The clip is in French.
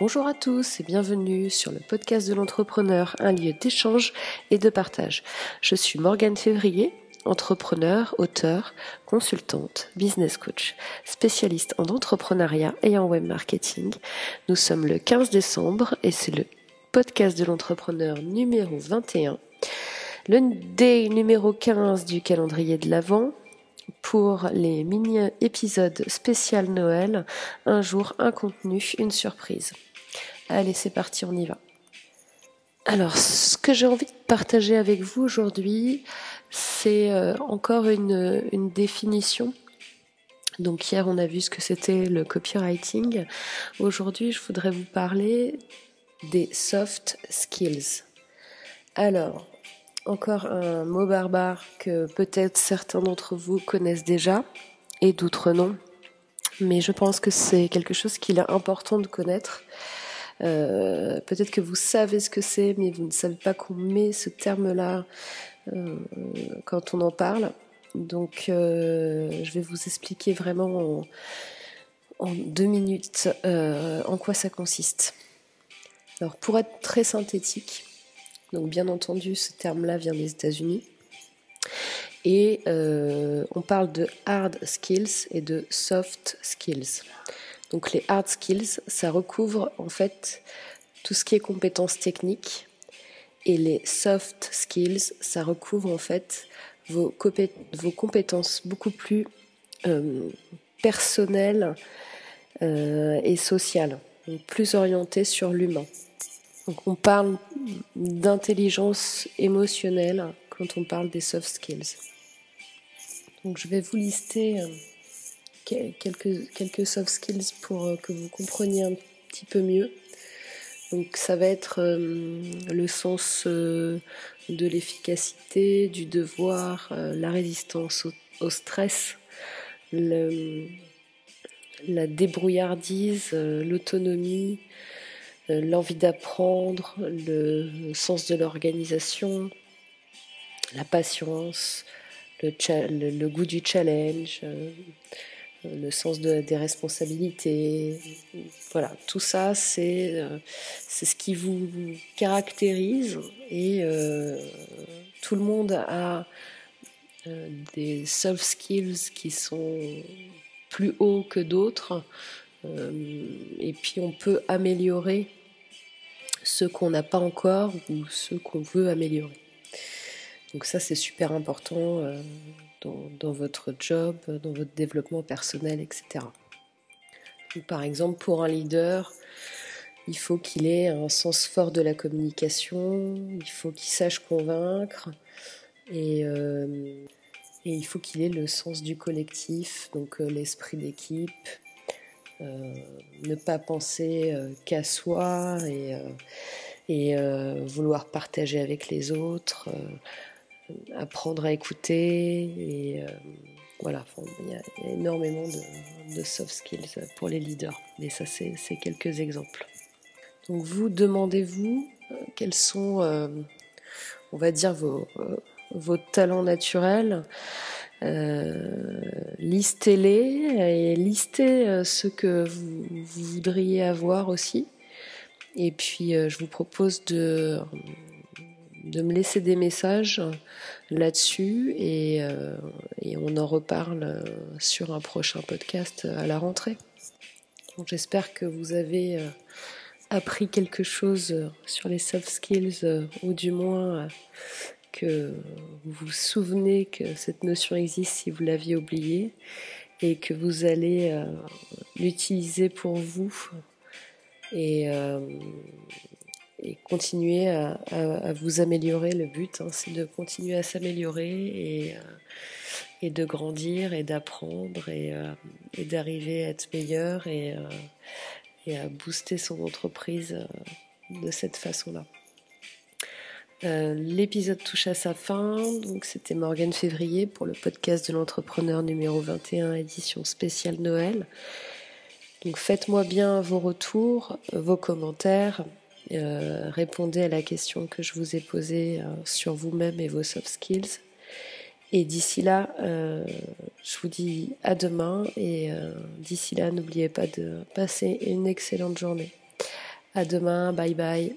Bonjour à tous et bienvenue sur le podcast de l'entrepreneur, un lieu d'échange et de partage. Je suis Morgane Février, entrepreneur, auteur, consultante, business coach, spécialiste en entrepreneuriat et en web marketing. Nous sommes le 15 décembre et c'est le podcast de l'entrepreneur numéro 21, le day numéro 15 du calendrier de l'Avent pour les mini-épisodes spécial Noël, un jour, un contenu, une surprise. Allez, c'est parti, on y va. Alors, ce que j'ai envie de partager avec vous aujourd'hui, c'est euh, encore une, une définition. Donc hier, on a vu ce que c'était le copywriting. Aujourd'hui, je voudrais vous parler des soft skills. Alors, encore un mot barbare que peut-être certains d'entre vous connaissent déjà et d'autres non. Mais je pense que c'est quelque chose qu'il est important de connaître. Euh, peut-être que vous savez ce que c'est, mais vous ne savez pas qu'on met ce terme-là euh, quand on en parle. Donc, euh, je vais vous expliquer vraiment en, deux minutes en quoi ça consiste. Alors, pour être très synthétique, donc bien entendu, ce terme-là vient des États-Unis. Et on parle de hard skills et de soft skills. Donc les hard skills, ça recouvre en fait tout ce qui est compétences techniques. Et les soft skills, ça recouvre en fait vos, compétences beaucoup plus euh, personnelles euh, et sociales, donc plus orientées sur l'humain. Donc on parle d'intelligence émotionnelle quand on parle des soft skills. Donc je vais vous lister euh, quelques, quelques soft skills pour euh, que vous compreniez un petit peu mieux. Donc ça va être euh, le sens de l'efficacité, du devoir, la résistance au, stress, la débrouillardise, l'autonomie, euh, l'envie d'apprendre, le sens de l'organisation, la patience, le, goût du challenge, euh, le sens des responsabilités. Voilà, tout ça, c'est euh, ce qui vous caractérise et tout le monde a des soft skills qui sont plus hauts que d'autres. et puis on peut améliorer ce qu'on n'a pas encore ou ce qu'on veut améliorer. Donc ça, c'est super important euh, dans, votre job, dans votre développement personnel, etc. par exemple, pour un leader, il faut qu'il ait un sens fort de la communication, il faut qu'il sache convaincre et, euh, il faut qu'il ait le sens du collectif, donc euh, l'esprit d'équipe, ne pas penser qu'à soi et vouloir partager avec les autres, apprendre à écouter et voilà, il y, a énormément de, soft skills pour les leaders. Mais ça, c'est quelques exemples. Donc vous, demandez-vous quels sont, on va dire, vos, talents naturels euh, listez-les et listez euh, ce que vous, voudriez avoir aussi. Et puis euh, je vous propose de, de me laisser des messages là-dessus et, et, on en reparle sur un prochain podcast à la rentrée. J'espère que vous avez appris quelque chose sur les soft skills ou du moins que vous vous souvenez que cette notion existe si vous l'aviez oubliée et que vous allez euh, l'utiliser pour vous et, euh, et continuer à, vous améliorer. Le but, hein, c'est de continuer à s'améliorer et, euh, de grandir et d'apprendre et, et d'arriver à être meilleur et, et à booster son entreprise de cette façon-là. Euh, l'épisode touche à sa fin, donc c'était Morgane Février pour le podcast de l'entrepreneur numéro 21, édition spéciale Noël. Donc faites-moi bien vos retours, vos commentaires, euh, répondez à la question que je vous ai posée euh, sur vous-même et vos soft skills. Et d'ici là, je vous dis à demain et d'ici là, n'oubliez pas de passer une excellente journée. À demain, bye bye.